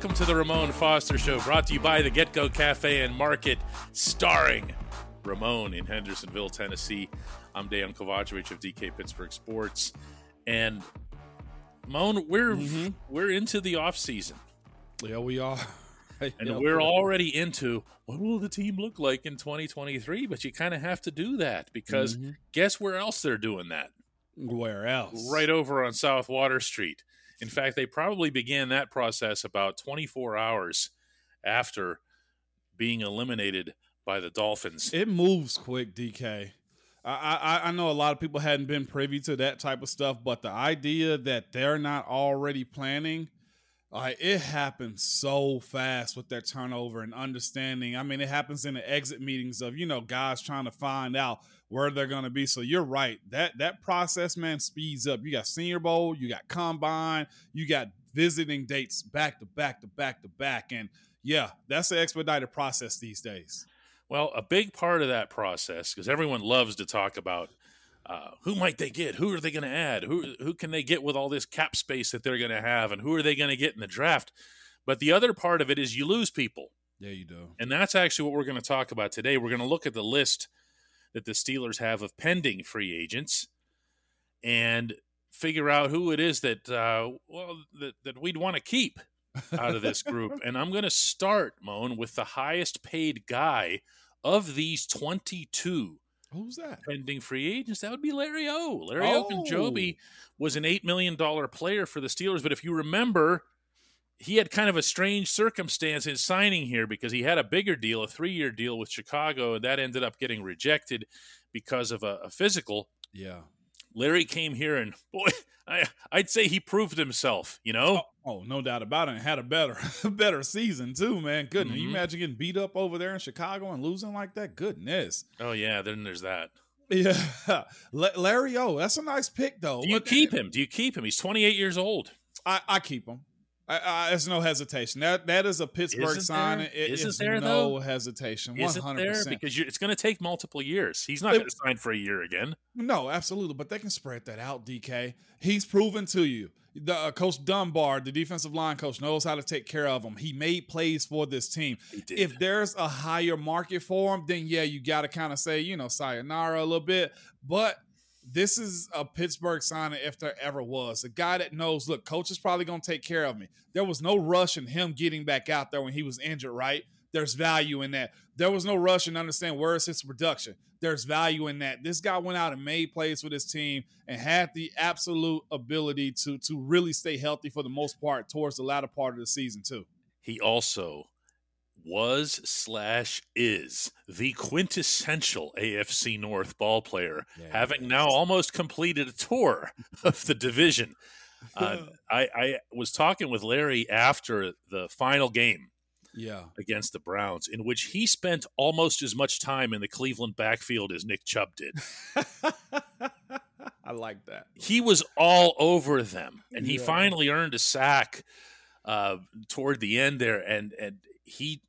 welcome to the Ramon Foster Show, brought to you by the Get Go Cafe and Market, starring Ramon in Hendersonville, Tennessee. I'm Dan Kovacevic of DK Pittsburgh Sports, and Moan, we're mm-hmm. we're into the off season. Yeah, we are. and yeah, we're already into what will the team look like in 2023 but you kind of have to do that because mm-hmm. guess where else they're doing that where else right over on south water street in fact they probably began that process about 24 hours after being eliminated by the dolphins it moves quick dk I, I, I know a lot of people hadn't been privy to that type of stuff, but the idea that they're not already planning like it happens so fast with that turnover and understanding. I mean, it happens in the exit meetings of you know guys trying to find out where they're going to be. So you're right. That that process, man, speeds up. You got Senior Bowl, you got Combine, you got visiting dates back to back to back to back, and yeah, that's the expedited process these days. Well, a big part of that process, because everyone loves to talk about uh, who might they get? Who are they going to add? Who who can they get with all this cap space that they're going to have, and who are they going to get in the draft? But the other part of it is you lose people. Yeah, you do. And that's actually what we're going to talk about today. We're going to look at the list that the Steelers have of pending free agents and figure out who it is that uh, well that, that we'd want to keep out of this group. and I'm going to start, Moan, with the highest paid guy of these 22 Who's that? Pending free agents. That would be Larry O. Larry oh. Ogunjobi was an $8 million player for the Steelers. But if you remember, he had kind of a strange circumstance in signing here because he had a bigger deal, a three year deal with Chicago, and that ended up getting rejected because of a, a physical. Yeah. Larry came here and boy, I, I'd say he proved himself. You know. Oh, oh no doubt about it. And had a better, better season too, man. Goodness, mm-hmm. you imagine getting beat up over there in Chicago and losing like that? Goodness. Oh yeah, then there's that. Yeah, Larry O. That's a nice pick though. Do you keep him? Do you keep him? He's 28 years old. I, I keep him. I, I, there's no hesitation. That that is a Pittsburgh Isn't sign. It Isn't is there, no though? hesitation. One hundred percent. Because it's going to take multiple years. He's not going to sign for a year again. No, absolutely. But they can spread that out. DK. He's proven to you. The uh, coach Dunbar, the defensive line coach, knows how to take care of him. He made plays for this team. If there's a higher market for him, then yeah, you got to kind of say, you know, sayonara a little bit. But this is a Pittsburgh signing if there ever was. A guy that knows, look, coach is probably going to take care of me. There was no rush in him getting back out there when he was injured, right? There's value in that. There was no rush in understand where is his production. There's value in that. This guy went out and made plays with his team and had the absolute ability to to really stay healthy for the most part towards the latter part of the season too. He also was slash is the quintessential AFC North ball player, yeah, having now almost completed a tour of the division. Uh, I, I was talking with Larry after the final game yeah. against the Browns, in which he spent almost as much time in the Cleveland backfield as Nick Chubb did. I like that. He was all over them, and he yeah. finally earned a sack uh, toward the end there, and and he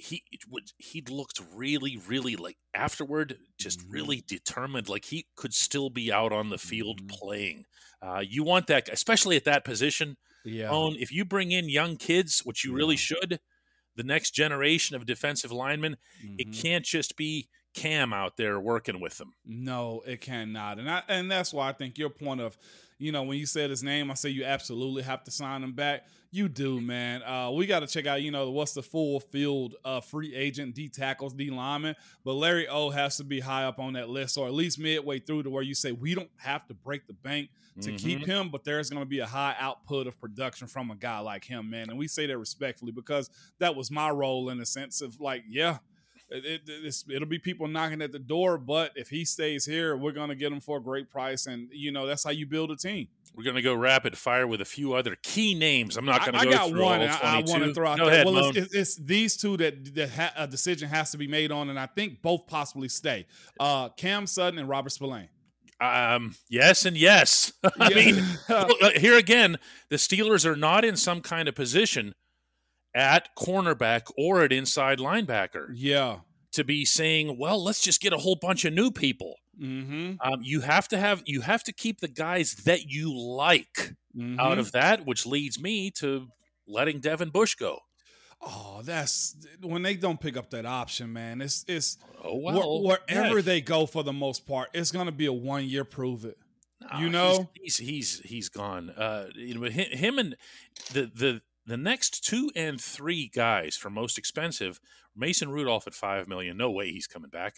he would he looked really really like afterward just mm-hmm. really determined like he could still be out on the field mm-hmm. playing uh, you want that especially at that position yeah Own, if you bring in young kids which you yeah. really should the next generation of defensive linemen mm-hmm. it can't just be cam out there working with them no it cannot and I, and that's why i think your point of you know when you said his name i say you absolutely have to sign him back you do, man. Uh, we got to check out, you know, what's the full field uh, free agent, D tackles, D lineman. But Larry O has to be high up on that list, or at least midway through to where you say we don't have to break the bank to mm-hmm. keep him, but there's going to be a high output of production from a guy like him, man. And we say that respectfully because that was my role in the sense of like, yeah, it, it, will be people knocking at the door, but if he stays here, we're going to get him for a great price. And, you know, that's how you build a team. We're going to go rapid fire with a few other key names. I'm not going to go I got through one. all 22. I, I want to throw out go there. Ahead, well, it's, it's, these two that, that ha- a decision has to be made on, and I think both possibly stay. Uh, Cam Sutton and Robert Spillane. Um, yes and yes. I yeah. mean, uh, here again, the Steelers are not in some kind of position at cornerback or at inside linebacker. Yeah. To be saying, well, let's just get a whole bunch of new people. Mm-hmm. Um, you have to have you have to keep the guys that you like mm-hmm. out of that, which leads me to letting Devin Bush go. Oh, that's when they don't pick up that option, man. It's it's oh, well, wherever yeah. they go for the most part, it's going to be a one year prove it. No, you know, he's he's he's, he's gone. Uh, you know, him and the the the next two and three guys for most expensive, Mason Rudolph at five million. No way he's coming back.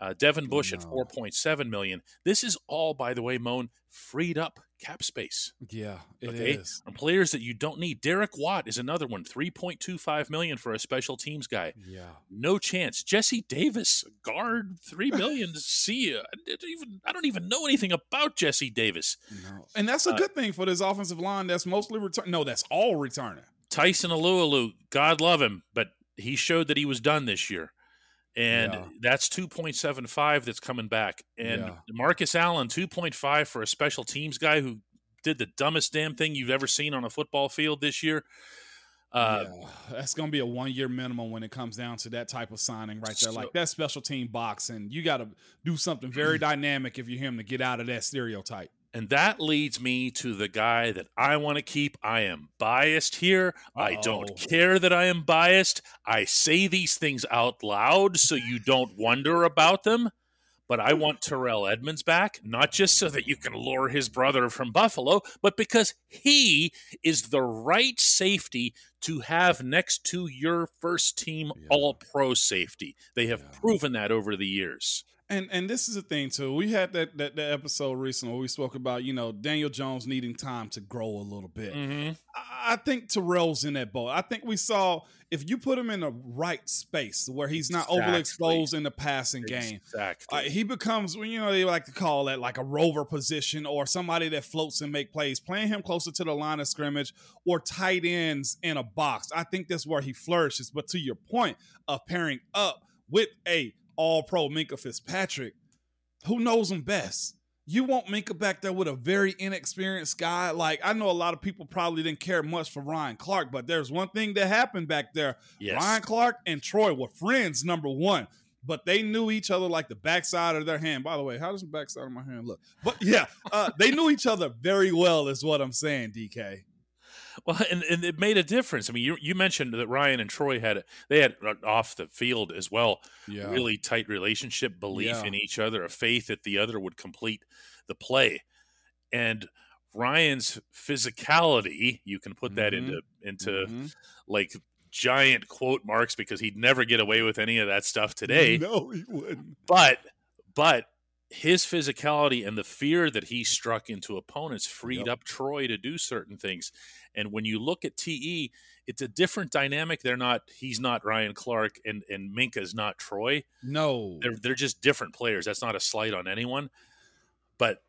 Uh, Devin Bush no. at 4.7 million. This is all, by the way, Moan, freed up cap space. Yeah, it okay? is. On players that you don't need. Derek Watt is another one, 3.25 million for a special teams guy. Yeah. No chance. Jesse Davis, guard, 3 million. See you. I, don't even, I don't even know anything about Jesse Davis. No. And that's a uh, good thing for this offensive line that's mostly return. No, that's all returning. Tyson Alualu, God love him, but he showed that he was done this year and yeah. that's 2.75 that's coming back and yeah. marcus allen 2.5 for a special teams guy who did the dumbest damn thing you've ever seen on a football field this year uh, yeah. that's going to be a one year minimum when it comes down to that type of signing right there. So, like that special team box, and you got to do something very dynamic if you're him to get out of that stereotype. And that leads me to the guy that I want to keep. I am biased here. Uh-oh. I don't care that I am biased. I say these things out loud so you don't wonder about them. But I want Terrell Edmunds back, not just so that you can lure his brother from Buffalo, but because he is the right safety to have next to your first team yeah. all pro safety. They have yeah. proven that over the years. And and this is the thing too. We had that, that that episode recently where we spoke about you know Daniel Jones needing time to grow a little bit. Mm-hmm. I, I, think Terrell's in that boat. I think we saw if you put him in the right space where he's not exactly. overly exposed in the passing game, exactly. Uh, he becomes you know they like to call that like a rover position or somebody that floats and make plays. Playing him closer to the line of scrimmage or tight ends in a box, I think that's where he flourishes. But to your point of pairing up with a all pro Minkah Fitzpatrick, who knows him best? You want Minkah back there with a very inexperienced guy. Like, I know a lot of people probably didn't care much for Ryan Clark, but there's one thing that happened back there. Yes. Ryan Clark and Troy were friends, number one but they knew each other like the backside of their hand. By the way, how does the backside of my hand look? But yeah, uh, they knew each other very well, is what I'm saying, DK. Well, and, and it made a difference. I mean, you you mentioned that Ryan and Troy had they had off the field as well, yeah. really tight relationship, belief yeah. in each other, a faith that the other would complete the play, and Ryan's physicality, you can put that mm-hmm. into into mm-hmm. like giant quote marks because he'd never get away with any of that stuff today. No, he wouldn't. But but his physicality and the fear that he struck into opponents freed yep. up Troy to do certain things. And when you look at TE, it's a different dynamic. They're not he's not Ryan Clark and and Minkah's not Troy. No. They're they're just different players. That's not a slight on anyone. But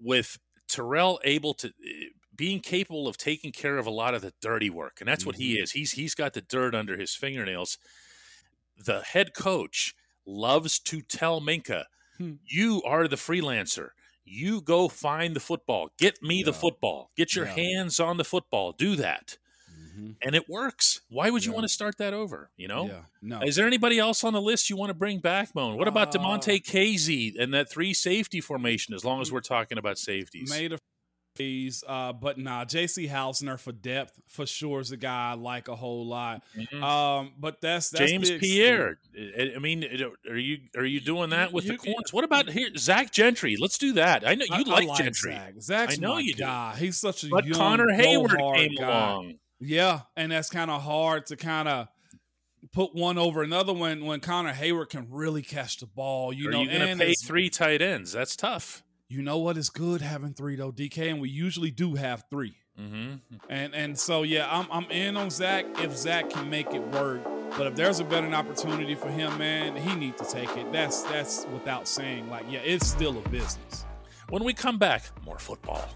with Terrell able to eh, being capable of taking care of a lot of the dirty work, and that's mm-hmm. what he mm-hmm. is. He's he's got the dirt under his fingernails. The head coach loves to tell Minkah Hmm. You are the freelancer. You go find the football. Get me yeah. the football. Get your yeah. hands on the football. Do that. Mm-hmm. And it works. Why would you yeah. want to start that over? You know? No. Is there anybody else on the list you want to bring back, Moan? What about uh, Damontae Kazee and that three safety formation, as long as we're talking about safeties? Made a uh, but nah, JC Hassenauer for depth for sure is a guy I like a whole lot. Mm-hmm. Um, but that's, that's James Pierre. I mean, are you are you doing that with you, the corners? What about here, Zach Gentry? Let's do that. I know you I, like, I like, Gentry. Zach. Zach's I know you guy. Do. He's such a but young, Connor Heyward came guy. along. Yeah, and that's kind of hard to kind of put one over another when when Connor Heyward can really catch the ball. You are know, you to pay three tight ends? That's tough you know what is good having three though, DK, and we usually do have 3 mm-hmm. And and so yeah, I'm I'm in on Zach if Zach can make it work. But if there's a better opportunity for him, man, he needs to take it. That's that's without saying. Like, yeah, it's still a business. When we come back, more football.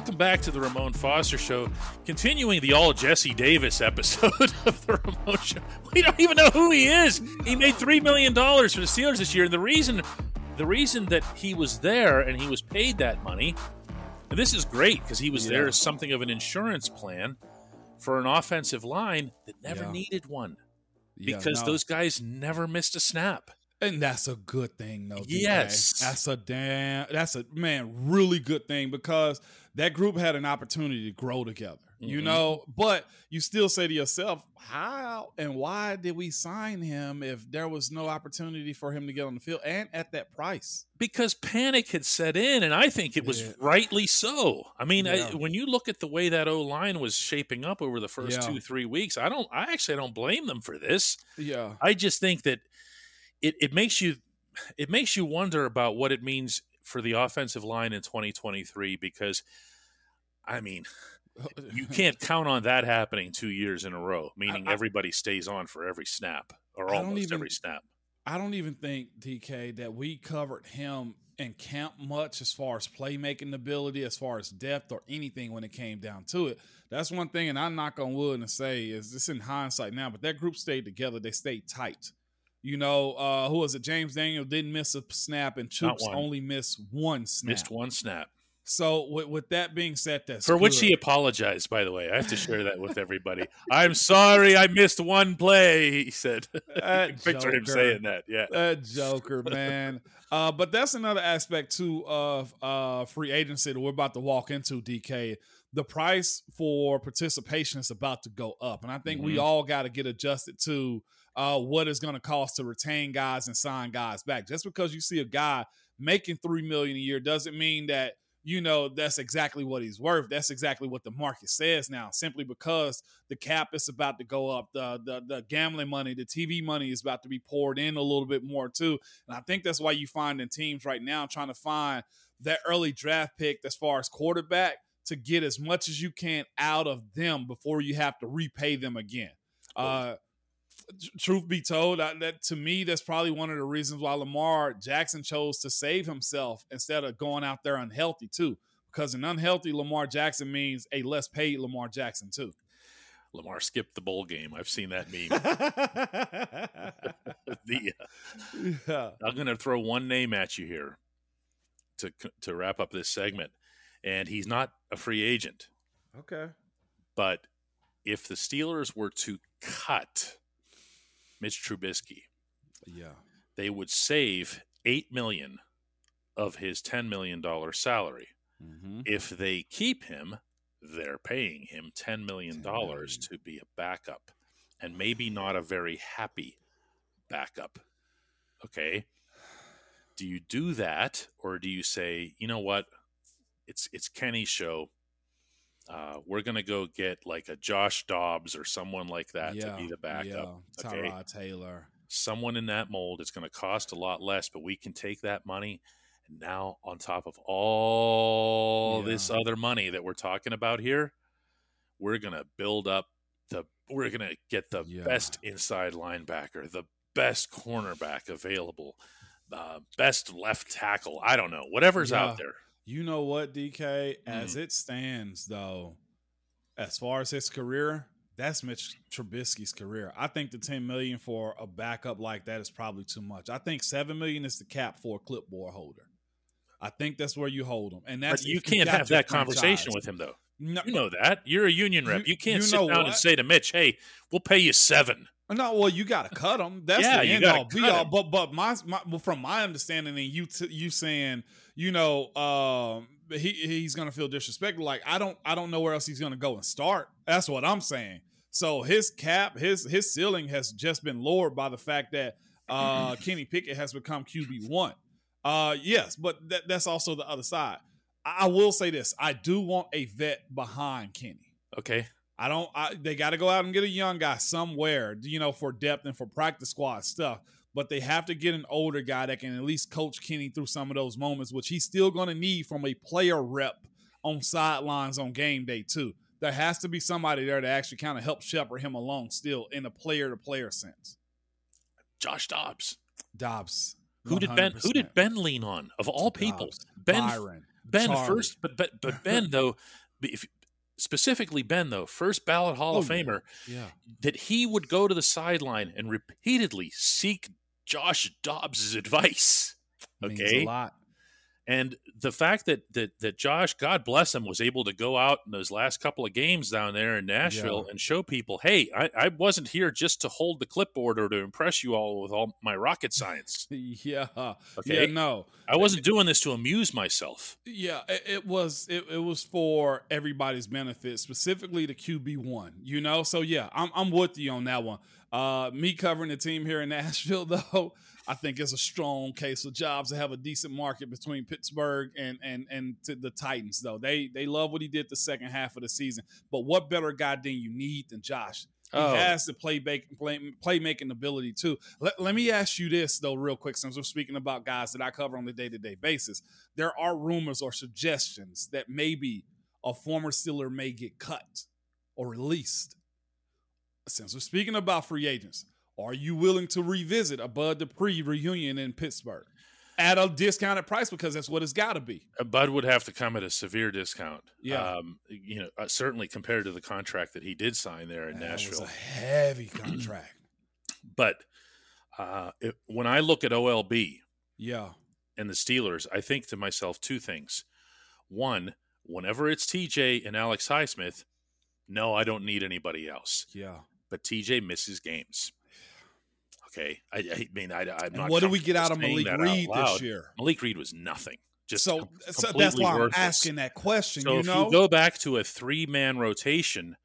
Welcome back to the Ramon Foster Show, continuing the all Jesse Davis episode of the Ramon Show. We don't even know who he is. He made three million dollars for the Steelers this year, and the reason, the reason that he was there and he was paid that money, and this is great because he was yeah. there as something of an insurance plan for an offensive line that never yeah. needed one. because yeah, no. those guys never missed a snap. And that's a good thing, though. DK. Yes. That's a damn, that's a, man, really good thing because that group had an opportunity to grow together, mm-hmm. you know? But you still say to yourself, how and why did we sign him if there was no opportunity for him to get on the field and at that price? Because panic had set in, and I think it was yeah. rightly so. I mean, yeah. I, when you look at the way that O line was shaping up over the first yeah. two, three weeks, I don't, I actually don't blame them for this. Yeah. I just think that it, it makes you it makes you wonder about what it means for the offensive line in 2023 because I mean oh, you can't count on that happening two years in a row, meaning I, I, everybody stays on for every snap or almost even, every snap. I don't even think DK that we covered him and camp much as far as playmaking ability, as far as depth or anything when it came down to it. That's one thing, and I'm not on wood and say is this in hindsight now, but that group stayed together. They stayed tight. You know, uh, who was it? James Daniel didn't miss a snap, and Chuks only missed one snap. Missed one snap. So with, with that being said, that's for good. which he apologized. By the way, I have to share that with everybody. I'm sorry, I missed one play. He said. picture him saying that. Yeah, that Joker, man. uh, but that's another aspect too of uh, free agency that we're about to walk into. DK, the price for participation is about to go up, and I think mm-hmm. we all got to get adjusted to uh, what it's going to cost to retain guys and sign guys back. Just because you see a guy making three million a year doesn't mean that you know that's exactly what he's worth. That's exactly what the market says now. Simply because the cap is about to go up, the the the gambling money, the TV money is about to be poured in a little bit more too. And I think that's why you find in teams right now trying to find that early draft pick as far as quarterback to get as much as you can out of them before you have to repay them again. Uh, truth be told, I, that to me, that's probably one of the reasons why Lamar Jackson chose to save himself instead of going out there unhealthy too. Because an unhealthy Lamar Jackson means a less paid Lamar Jackson too. Lamar skipped the bowl game. I've seen that meme. the, uh, yeah. I'm going to throw one name at you here to to wrap up this segment, and he's not a free agent. Okay. But if the Steelers were to cut Mitch Trubisky, yeah, they would save eight million of his ten million dollar salary. Mm-hmm. If they keep him, they're paying him ten million dollars to be a backup, and maybe not a very happy backup. Okay, do you do that, or do you say, you know what, it's it's Kenny's show. Uh, we're gonna go get like a Josh Dobbs or someone like that yeah, to be the backup. Yeah. Okay? Tyrod Taylor. Someone in that mold. It's gonna cost a lot less, but we can take that money and now on top of all yeah. this other money that we're talking about here, we're gonna build up the we're gonna get the best inside linebacker, the best cornerback available, uh, best left tackle. I don't know, whatever's out there. You know what, DK? As mm. it stands, though, as far as his career, that's Mitch Trubisky's career. I think the 10 million for a backup like that is probably too much. I think 7 million is the cap for a clipboard holder. I think that's where you hold him. And that's you can't have that conversation with him though. No, you know that. You're a union rep. You, you can't you sit down what? and say to Mitch, "Hey, we'll pay you 7. No, well, you got to cut them. That's yeah, the end all be all. But but my, my well, from my understanding, and you t- you saying you know, um, he he's gonna feel disrespected. Like I don't I don't know where else he's gonna go and start. That's what I'm saying. So his cap, his his ceiling has just been lowered by the fact that uh, Kenny Pickett has become QB one. Uh, yes, but that, that's also the other side. I, I will say this: I do want a vet behind Kenny. Okay. I don't. I, they got to go out and get a young guy somewhere, you know, for depth and for practice squad stuff but they have to get an older guy that can at least coach Kenny through some of those moments, which he's still going to need from a player rep on sidelines on game day, too. There has to be somebody there to actually kind of help shepherd him along still in a player to player sense. Josh Dobbs. Dobbs. 100%. Who did Ben who did Ben lean on of all people? Dobbs, ben Byron, Ben Charlie. first but but but Ben though if specifically Ben though, first ballot Hall oh, of Famer, yeah. that he would go to the sideline and repeatedly seek Josh Dobbs' advice. Okay, a lot. And the fact that that that Josh, God bless him, was able to go out in those last couple of games down there in Nashville Yeah. and show people, hey, I, I wasn't here just to hold the clipboard or to impress you all with all my rocket science. Yeah. Okay. Yeah, no. I wasn't doing this to amuse myself. Yeah, it, it was it, it was for everybody's benefit, specifically the QB one. You know, so yeah, I'm I'm with you on that one. Uh, me covering the team here in Nashville, though, I think it's a strong case of Dobbs to have a decent market between Pittsburgh and and and to the Titans. Though they they love what he did the second half of the season, but what better guy than you need than Josh? He Oh. has the play play playmaking ability too. Let, let me ask you this though, real quick, since we're speaking about guys that I cover on a day to day basis. There are rumors or suggestions that maybe a former Steeler may get cut or released. Since we're speaking about free agents, are you willing to revisit a Bud Dupree reunion in Pittsburgh at a discounted price because that's what it's got to be? Bud would have to come at a severe discount. Yeah. Um, you know, uh, certainly compared to the contract that he did sign there in That was Nashville. a heavy contract. But uh, it, when I look at OLB yeah, and the Steelers, I think to myself two things. One, whenever it's TJ and Alex Highsmith, no, I don't need anybody else. yeah. But TJ misses games. Okay, I, I mean, I, I'm And not. what do we get out of Malik Reed this year? Malik Reed was nothing. Just so, com- so that's why I'm asking that question. So you if know, you go back to a three man rotation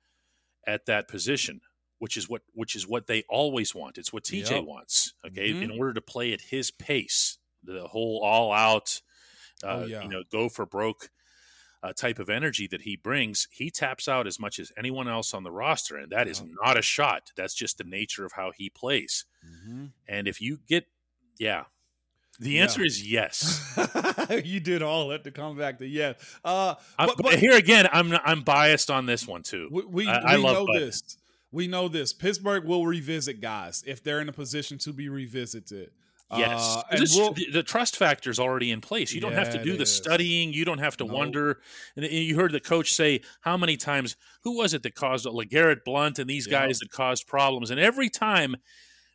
at that position, which is what which is what they always want. It's what TJ Yep. wants. Okay, Mhm. in order to play at his pace, the whole all out, uh, Oh, yeah. you know, go for broke. Uh, type of energy that he brings, he taps out as much as anyone else on the roster, and that is not a shot. That's just the nature of how he plays. Mhm. And if you get, yeah, the Yeah. answer is yes. you did all that to come back to yes. Uh, but, but, here again, I'm I'm biased on this one too. we we, I- I love know Bud. this. We know this. Pittsburgh will revisit guys if they're in a position to be revisited. Yes, Uh, it's- we'll, the, the trust factor is already in place. You don't have to do the is. studying. You don't have to Nope. wonder. And you heard the coach say how many times who was it that caused like Garrett Blount and these Yeah. guys that caused problems. And every time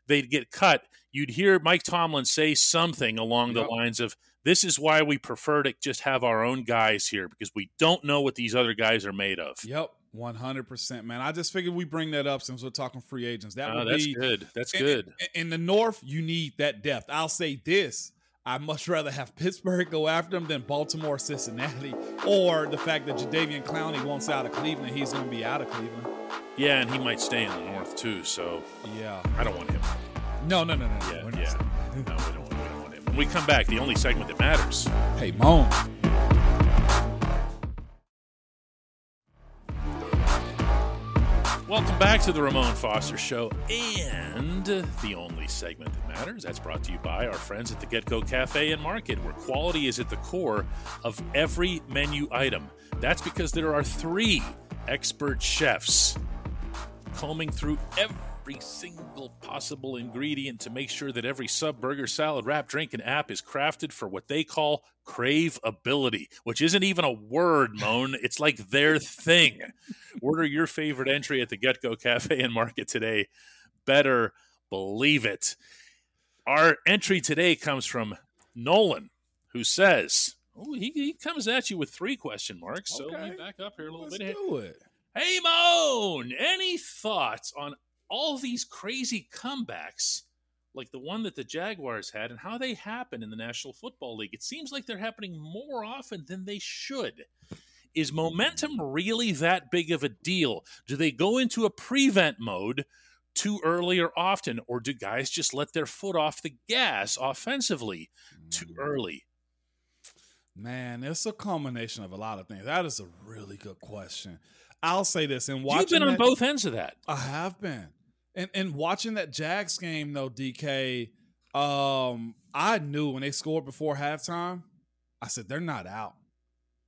they'd get cut, you'd hear Mike Tomlin say something along the lines of, "This is why we prefer to just have our own guys here because we don't know what these other guys are made of." yep, one hundred percent, man. I just figured we bring that up since we're talking free agents. That Uh, would that's be good. That's in- good. In, in the North, you need that depth. I'll say this. I'd much rather have Pittsburgh go after him than Baltimore, Cincinnati, or the fact that Jadeveon Clowney wants out of Cleveland. He's going to be out of Cleveland. Yeah, and he might stay in the North too. So Yeah. I don't want him. No, no, no, no. no. Yeah, yeah. No, we don't, we don't want him. When we come back, the only segment that matters. Hey, Moan. Welcome back to the Ramon Foster Show and the only segment that matters. That's brought to you by our friends at the Get Go Cafe and Market, where quality is at the core of every menu item. That's because there are three expert chefs combing through every single possible ingredient to make sure that every sub, burger, salad, wrap, drink, and app is crafted for what they call craveability, which isn't even a word, Moan. It's like their thing. Order your favorite entry at the Get Go Cafe and Market today. Better believe it. Our entry today comes from Nolan, who says, Oh, he, he comes at you with three question marks. So let me back up here a little Let's bit. do it. Hey, Moan, any thoughts on all these crazy comebacks like the one that the Jaguars had and how they happen in the National Football League? It seems like they're happening more often than they should. Is momentum really that big of a deal? Do they go into a prevent mode too early or often, or do guys just let their foot off the gas offensively too Mm. early? Man, it's a combination of a lot of things. That is a really good question. I'll say this and You've been on that- both ends of that. I have been. And and watching that Jags game though, DK, um, I knew when they scored before halftime, I said they're not out.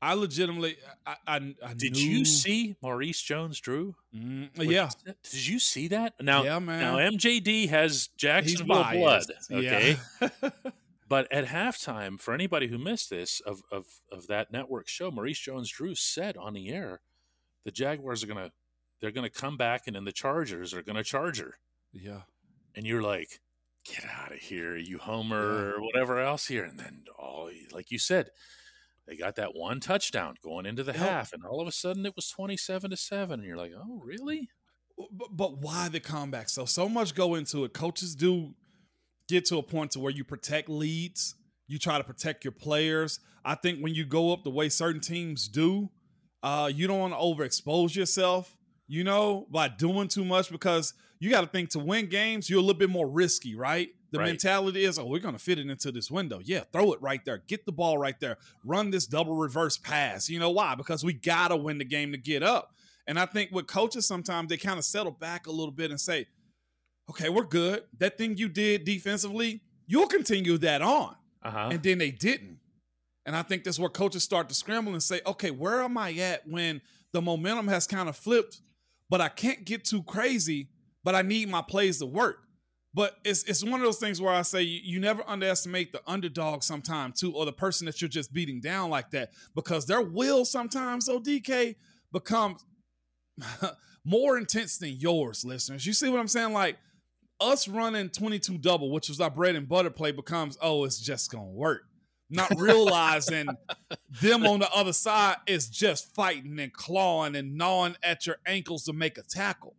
I legitimately, I, I, I Did knew- you see Maurice Jones-Drew? Mm, yeah? Did you see that? Now, yeah, man. now MJD has Jacksonville blood. Okay. Yeah. But at halftime, for anybody who missed this of, of, of that network show, Maurice Jones-Drew said on the air, the Jaguars are gonna they're gonna come back and then the Chargers are gonna charge her. yeah. And you're like, get out of here, you homer or whatever else here. And then oh like you said, they got that one touchdown going into the half, and all of a sudden it was twenty-seven to seven, and you're like, oh, really? But, but why the comeback? So so much go into it. Coaches do get to a point to where you protect leads, you try to protect your players. I think when you go up the way certain teams do, uh, you don't want to overexpose yourself, you know, by doing too much because you got to think to win games, you're a little bit more risky, right? The right. mentality is, oh, we're going to fit it into this window. Yeah, throw it right there. Get the ball right there. Run this double reverse pass. You know why? Because we got to win the game to get up. And I think with coaches, sometimes they kind of settle back a little bit and say, okay, we're good. That thing you did defensively, you'll continue that on. Uh-huh. And then they didn't. And I think that's where coaches start to scramble and say, okay, where am I at when the momentum has kind of flipped, but I can't get too crazy, but I need my plays to work. But it's it's one of those things where I say you, you never underestimate the underdog sometimes too, or the person that you're just beating down like that, because their will sometimes, so DK, becomes more intense than yours, listeners. You see what I'm saying? Like us running 22 double, which was our bread and butter play, becomes, oh, it's just gonna work. Not realizing them on the other side is just fighting and clawing and gnawing at your ankles to make a tackle.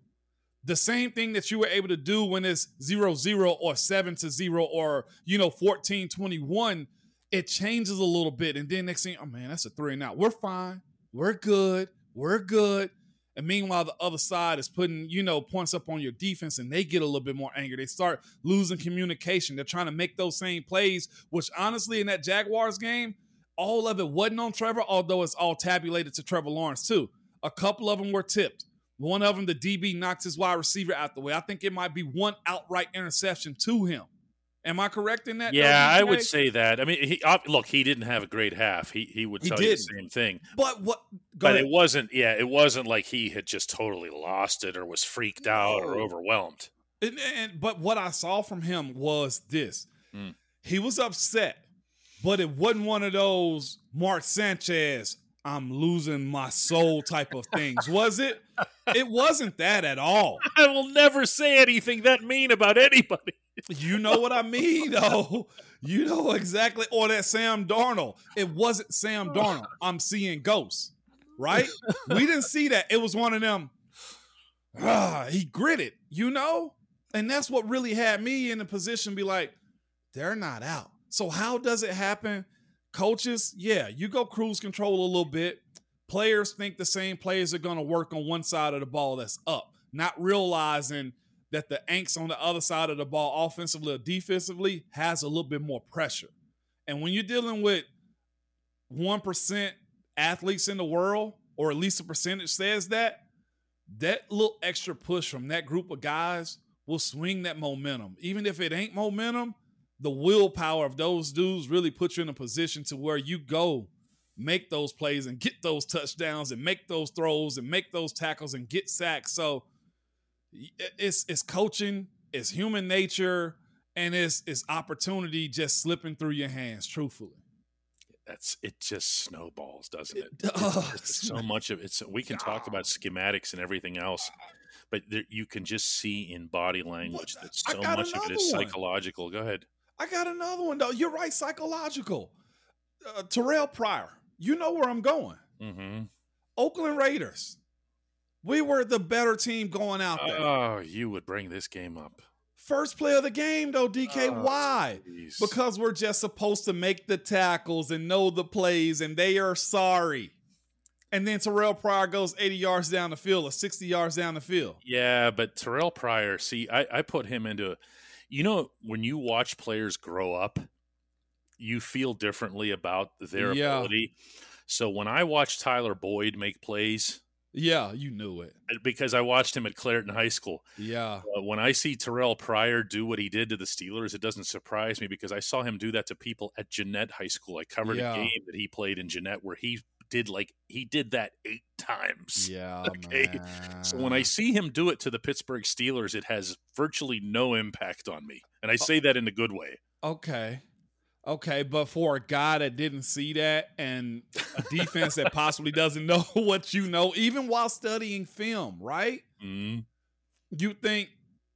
The same thing that you were able to do when it's zero zero or seven to zero or you know 14 21, it changes a little bit. And then next thing, oh man, that's a three now. We're fine. We're good. We're good. And meanwhile, the other side is putting, you know, points up on your defense and they get a little bit more angry. They start losing communication. They're trying to make those same plays, which honestly, in that Jaguars game, all of it wasn't on Trevor, although it's all tabulated to Trevor Lawrence, too. A couple of them were tipped. One of them, the DB knocks his wide receiver out the way. I think it might be one outright interception to him. Am I correct in that? Yeah, I would say that. I mean, he, look, he didn't have a great half. He he would tell he you the same thing. But what? but ahead. it wasn't. Yeah, it wasn't like he had just totally lost it or was freaked out or overwhelmed. And, and, but what I saw from him was this: mm. he was upset, but it wasn't one of those Mark Sanchez. I'm losing my soul type of things, was it? It wasn't that at all. I will never say anything that mean about anybody. You know what I mean, though. You know exactly. Or that Sam Darnold. It wasn't Sam Darnold. I'm seeing ghosts, right? we didn't see that. It was one of them. Ah, he gritted, you know? And that's what really had me in a position be like, they're not out. So how does it happen? Coaches, yeah, you go cruise control a little bit. Players think the same plays are going to work on one side of the ball that's up, not realizing that the Anks on the other side of the ball, offensively or defensively, has a little bit more pressure. And when you're dealing with 1% athletes in the world, or at least a percentage says that, that little extra push from that group of guys will swing that momentum. Even if it ain't momentum, the willpower of those dudes really put you in a position to where you go make those plays and get those touchdowns and make those throws and make those tackles and get sacks. So it's it's coaching, it's human nature, and it's it's opportunity just slipping through your hands. Truthfully, that's it. Just snowballs, doesn't it? it does. So much of it. We can talk about schematics and everything else, but there, you can just see in body language that so much of it is psychological. One. Go ahead. I got another one though. You're right, psychological. Uh, Terrelle Pryor. You know where I'm going. Mm-hmm. Oakland Raiders. We were the better team going out there. Oh, you would bring this game up. First play of the game, though, DK. Oh, Why? Geez. Because we're just supposed to make the tackles and know the plays, and they are sorry. And then Terrelle Pryor goes 80 yards down the field or 60 yards down the field. Yeah, but Terrelle Pryor, see, I, I put him into, you know, when you watch players grow up, you feel differently about their yeah. ability. So when I watch Tyler Boyd make plays, yeah, you knew it because I watched him at Clairton High School. Yeah. Uh, when I see Terrelle Pryor do what he did to the Steelers, it doesn't surprise me because I saw him do that to people at Jeannette High School. I covered yeah. a game that he played in Jeannette where he did like he did that eight times. Yeah. Okay. Man. So when I see him do it to the Pittsburgh Steelers, it has virtually no impact on me, and I say that in a good way. Okay. Okay, but for a guy that didn't see that and a defense that possibly doesn't know what you know, even while studying film, right? Mm-hmm. You think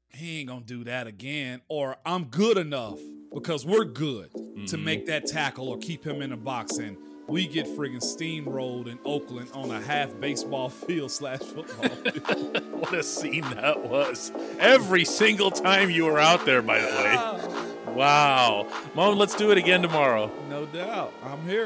he ain't gonna do that again, or I'm good enough because we're good mm-hmm. to make that tackle or keep him in a box, and we get friggin' steamrolled in Oakland on a half baseball field slash football. Field. what a scene that was! Every single time you were out there, by the way. Wow. Mom, let's do it again tomorrow. No doubt. I'm here.